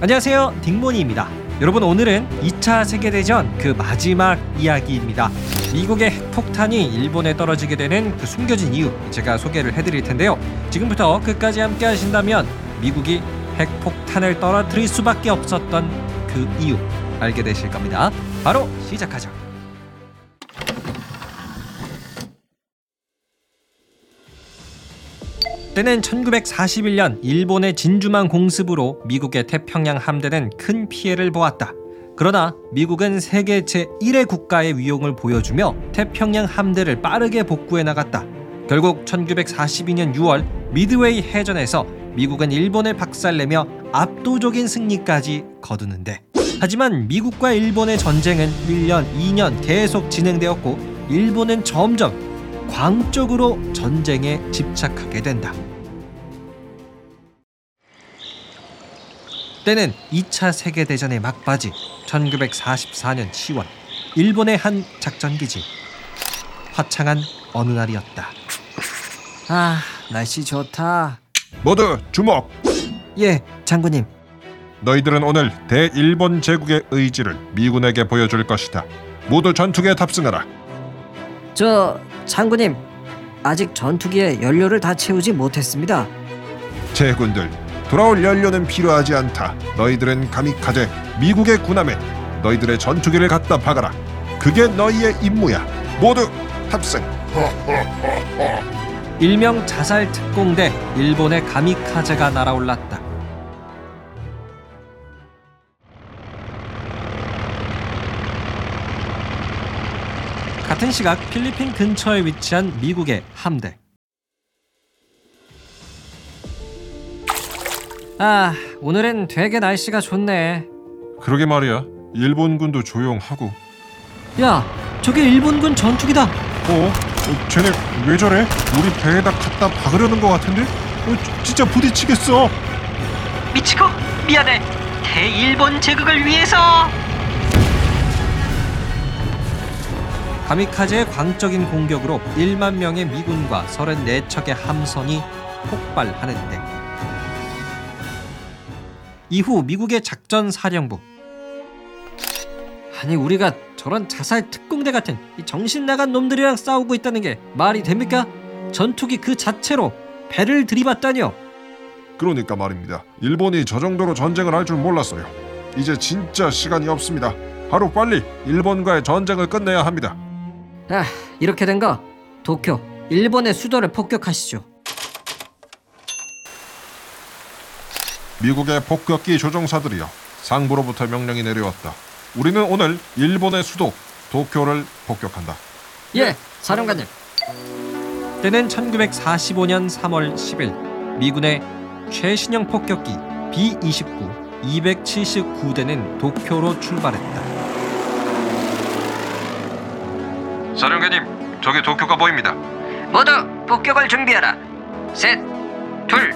안녕하세요. 딩모니입니다. 여러분 오늘은 2차 세계대전 그 마지막 이야기입니다. 미국의 핵폭탄이 일본에 떨어지게 되는 그 숨겨진 이유 제가 소개를 해드릴 텐데요. 지금부터 끝까지 함께 하신다면 미국이 핵폭탄을 떨어뜨릴 수밖에 없었던 그 이유 알게 되실 겁니다. 바로 시작하죠. 때는 1941년 일본의 진주만 공습으로 미국의 태평양 함대는 큰 피해를 보았다. 그러나 미국은 세계 제1의 국가의 위용을 보여주며 태평양 함대를 빠르게 복구해 나갔다. 결국 1942년 6월 미드웨이 해전에서 미국은 일본을 박살내며 압도적인 승리까지 거두는데 하지만 미국과 일본의 전쟁은 1년, 2년 계속 진행되었고 일본은 점점 광적으로 전쟁에 집착하게 된다. 때는 2차 세계대전의 막바지 1944년 10월 일본의 한 작전기지 화창한 어느 날이었다. 아, 날씨 좋다. 모두 주목! 예, 장군님. 너희들은 오늘 대일본 제국의 의지를 미군에게 보여줄 것이다. 모두 전투기에 탑승하라. 저 장군님, 아직 전투기에 연료를 다 채우지 못했습니다. 제군들, 돌아올 연료는 필요하지 않다. 너희들은 가미카제 미국의 군함에 너희들의 전투기를 갖다 박아라. 그게 너희의 임무야. 모두 탑승. 일명 자살 특공대 일본의 가미카제가 날아올랐다. 같은 시각 필리핀 근처에 위치한 미국의 함대. 아, 오늘은 되게 날씨가 좋네. 그러게 말이야. 일본군도 조용하고. 야, 저게 일본군 전투기다. 어? 어, 쟤네 왜 저래? 우리 배에다 갖다 박으려는 것 같은데? 어, 지- 진짜 부딪히겠어. 미치고 미안해 대일본 제국을 위해서 가미카제의 광적인 공격으로 1만 명의 미군과 34척의 함선이 폭발하는데 이후 미국의 작전 사령부 아니 우리가 저런 자살 특공대 같은 이 정신 나간 놈들이랑 싸우고 있다는 게 말이 됩니까? 전투기 그 자체로 배를 들이받다니요. 그러니까 말입니다. 일본이 저 정도로 전쟁을 할 줄 몰랐어요. 이제 진짜 시간이 없습니다. 하루 빨리 일본과의 전쟁을 끝내야 합니다. 아, 이렇게 된 거 도쿄, 일본의 수도를 폭격하시죠. 미국의 폭격기 조종사들이여 상부로부터 명령이 내려왔다. 우리는 오늘 일본의 수도 도쿄를 폭격한다. 예, 사령관님. 때는 1945년 3월 10일 미군의 최신형 폭격기 B-29 279대는 도쿄로 출발했다. 사령관님, 저기 도쿄가 보입니다. 모두 폭격을 준비하라 셋, 둘,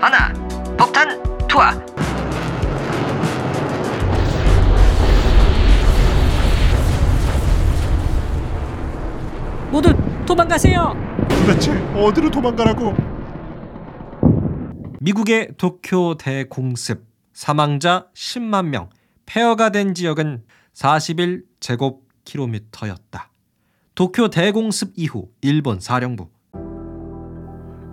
하나 폭탄 투하 모두 도망가세요. 도대체 어디로 도망가라고? 미국의 도쿄 대공습 사망자 10만 명, 폐허가 된 지역은 41 제곱킬로미터였다. 도쿄 대공습 이후 일본 사령부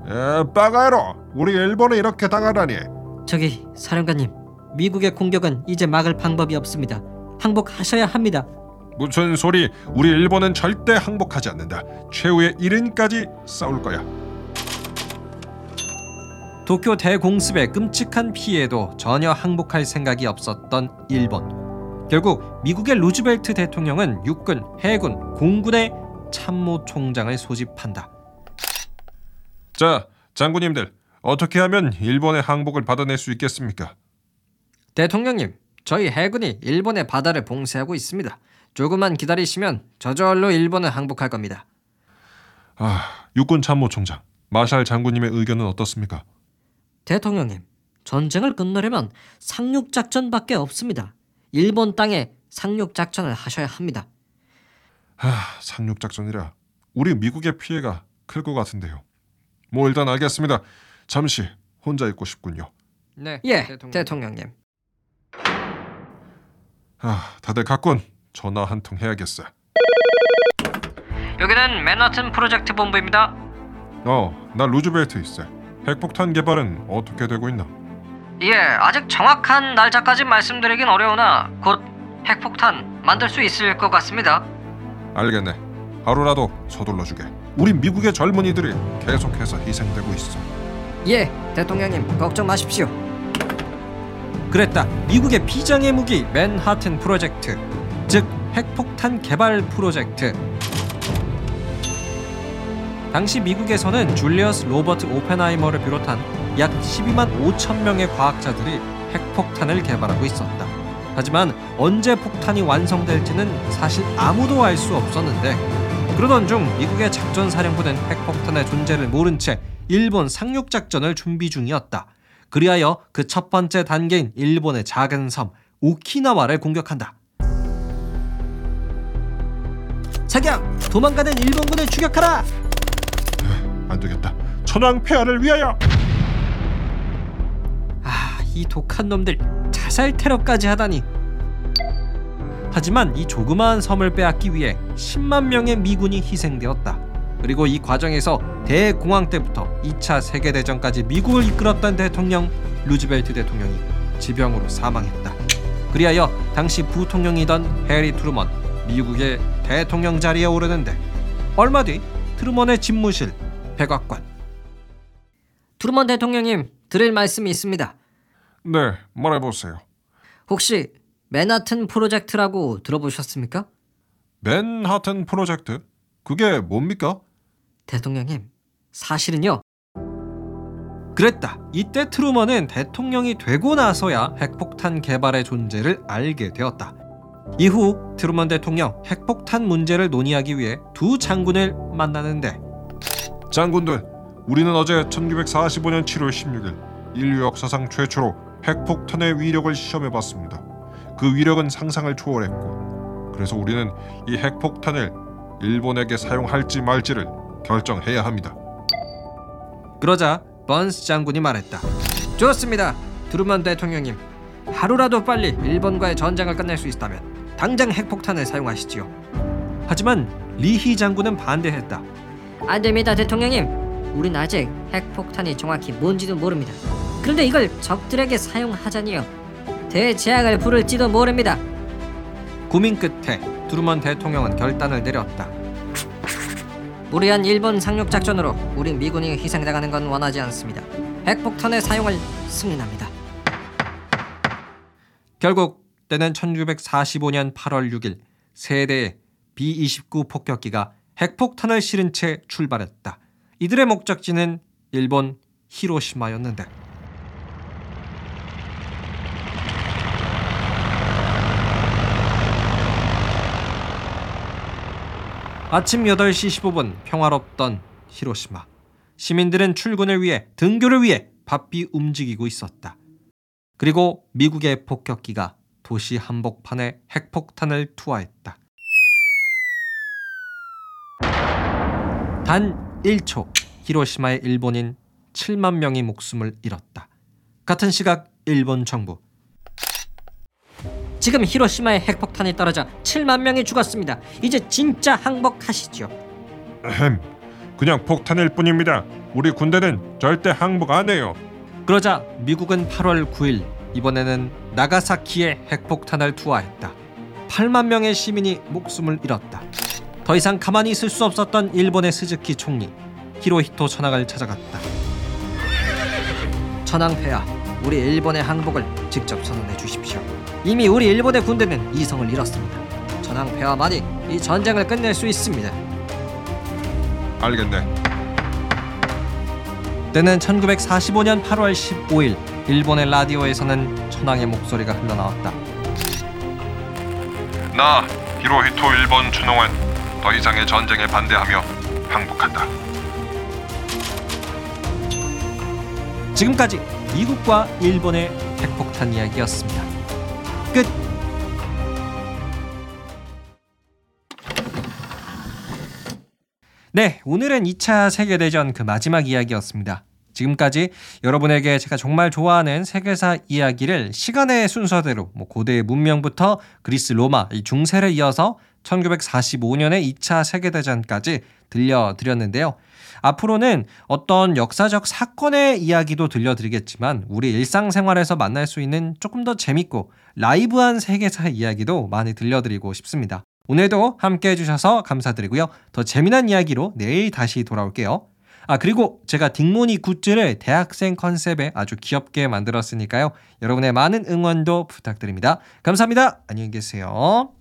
에, 빠가로 우리 일본에 이렇게 당하다니. 저기 사령관님, 미국의 공격은 이제 막을 방법이 없습니다. 항복하셔야 합니다. 무슨 소리? 우리 일본은 절대 항복하지 않는다. 최후의 이른까지 싸울 거야. 도쿄 대공습의 끔찍한 피해도 전혀 항복할 생각이 없었던 일본. 결국 미국의 루즈벨트 대통령은 육군, 해군, 공군의 참모 총장을 소집한다. 자, 장군님들 어떻게 하면 일본의 항복을 받아낼 수 있겠습니까? 대통령님, 저희 해군이 일본의 바다를 봉쇄하고 있습니다. 조금만 기다리시면 저절로 일본은 항복할 겁니다. 아, 육군 참모총장 마샬 장군님의 의견은 어떻습니까? 대통령님, 전쟁을 끝내려면 상륙 작전밖에 없습니다. 일본 땅에 상륙 작전을 하셔야 합니다. 하, 상륙 작전이라 우리 미국의 피해가 클 것 같은데요. 뭐 일단 알겠습니다. 잠시 혼자 있고 싶군요. 네, 예, 대통령 님. 아, 다들 갔군. 전화 한 통 해야겠어. 여기는 맨하튼 프로젝트 본부입니다. 어, 나 루즈벨트 있어. 핵폭탄 개발은 어떻게 되고 있나? 예, 아직 정확한 날짜까지 말씀드리긴 어려우나 곧 핵폭탄 만들 수 있을 것 같습니다. 알겠네. 하루라도 서둘러 주게. 우리 미국의 젊은이들이 계속해서 희생되고 있어. 예, 대통령님 걱정 마십시오. 그랬다. 미국의 비장의 무기 맨하튼 프로젝트, 즉 핵폭탄 개발 프로젝트. 당시 미국에서는 줄리어스 로버트 오펜하이머를 비롯한 약 12만 5천 명의 과학자들이 핵폭탄을 개발하고 있었다. 하지만 언제 폭탄이 완성될지는 사실 아무도 알 수 없었는데 그러던 중 미국의 작전 사령부는 핵폭탄의 존재를 모른 채 일본 상륙 작전을 준비 중이었다. 그리하여 그 첫 번째 단계인 일본의 작은 섬 오키나와를 공격한다. 사격! 도망가는 일본군을 추격하라! 안 되겠다. 천황 폐하를 위하여. 아, 이 독한 놈들 자살 테러까지 하다니. 하지만 이 조그마한 섬을 빼앗기 위해 10만 명의 미군이 희생되었다. 그리고 이 과정에서 대공황 때부터 2차 세계대전까지 미국을 이끌었던 대통령 루즈벨트 대통령이 지병으로 사망했다. 그리하여 당시 부통령이던 해리 트루먼 미국의 대통령 자리에 오르는데 얼마 뒤 트루먼의 집무실 백악관 트루먼 대통령님 드릴 말씀이 있습니다. 네, 말해보세요. 혹시 맨하튼 프로젝트라고 들어보셨습니까? 맨하튼 프로젝트? 그게 뭡니까? 대통령님 사실은요 그랬다. 이때 트루먼은 대통령이 되고 나서야 핵폭탄 개발의 존재를 알게 되었다. 이후 트루먼 대통령 핵폭탄 문제를 논의하기 위해 두 장군을 만나는데 장군들, 우리는 어제 1945년 7월 16일 인류 역사상 최초로 핵폭탄의 위력을 시험해 봤습니다. 그 위력은 상상을 초월했고, 그래서 우리는 이 핵폭탄을 일본에게 사용할지 말지를 결정해야 합니다. 그러자 번스 장군이 말했다. 좋습니다. 트루먼 대통령님 하루라도 빨리 일본과의 전쟁을 끝낼 수 있다면 당장 핵폭탄을 사용하시지요. 하지만 리히 장군은 반대했다. 안 됩니다, 대통령님. 우린 아직 핵폭탄이 정확히 뭔지도 모릅니다. 그런데 이걸 적들에게 사용하자니요. 대재앙을 부를지도 모릅니다. 고민 끝에 트루먼 대통령은 결단을 내렸다. 무리한 일본 상륙 작전으로 우리 미군이 희생당하는 건 원하지 않습니다. 핵폭탄의 사용을 승인합니다. 결국 때는 1945년 8월 6일 세대의 B-29 폭격기가 핵폭탄을 실은 채 출발했다. 이들의 목적지는 일본 히로시마였는데 아침 8시 15분 평화롭던 히로시마. 시민들은 출근을 위해 등교를 위해 바삐 움직이고 있었다. 그리고 미국의 폭격기가 도시 한복판에 핵폭탄을 투하했다. 단 1초 히로시마의 일본인 7만 명이 목숨을 잃었다. 같은 시각 일본 정부 지금 히로시마에 핵폭탄이 떨어져 7만 명이 죽었습니다. 이제 진짜 항복하시죠. 햄, 그냥 폭탄일 뿐입니다. 우리 군대는 절대 항복 안 해요. 그러자 미국은 8월 9일 이번에는 나가사키에 핵폭탄을 투하했다. 8만 명의 시민이 목숨을 잃었다. 더 이상 가만히 있을 수 없었던 일본의 스즈키 총리 히로히토 천황을 찾아갔다. 천황 폐하, 우리 일본의 항복을 직접 선언해 주십시오. 이미 우리 일본의 군대는 이성을 잃었습니다. 천황폐하만이 이 전쟁을 끝낼 수 있습니다. 알겠네. 때는 1945년 8월 15일 일본의 라디오에서는 천황의 목소리가 흘러나왔다. 나 히로히토 일본 준홍은 더 이상의 전쟁에 반대하며 항복한다. 지금까지 미국과 일본의 핵폭탄 이야기였습니다. 끝. 네, 오늘은 2차 세계대전 그 마지막 이야기였습니다. 지금까지 여러분에게 제가 정말 좋아하는 세계사 이야기를 시간의 순서대로 뭐 고대의 문명부터 그리스 로마 이 중세를 이어서 1945년의 2차 세계대전까지 들려드렸는데요. 앞으로는 어떤 역사적 사건의 이야기도 들려드리겠지만 우리 일상생활에서 만날 수 있는 조금 더 재밌고 라이브한 세계사 이야기도 많이 들려드리고 싶습니다. 오늘도 함께 해주셔서 감사드리고요. 더 재미난 이야기로 내일 다시 돌아올게요. 아, 그리고 제가 딩모니 굿즈를 대학생 컨셉에 아주 귀엽게 만들었으니까요. 여러분의 많은 응원도 부탁드립니다. 감사합니다. 안녕히 계세요.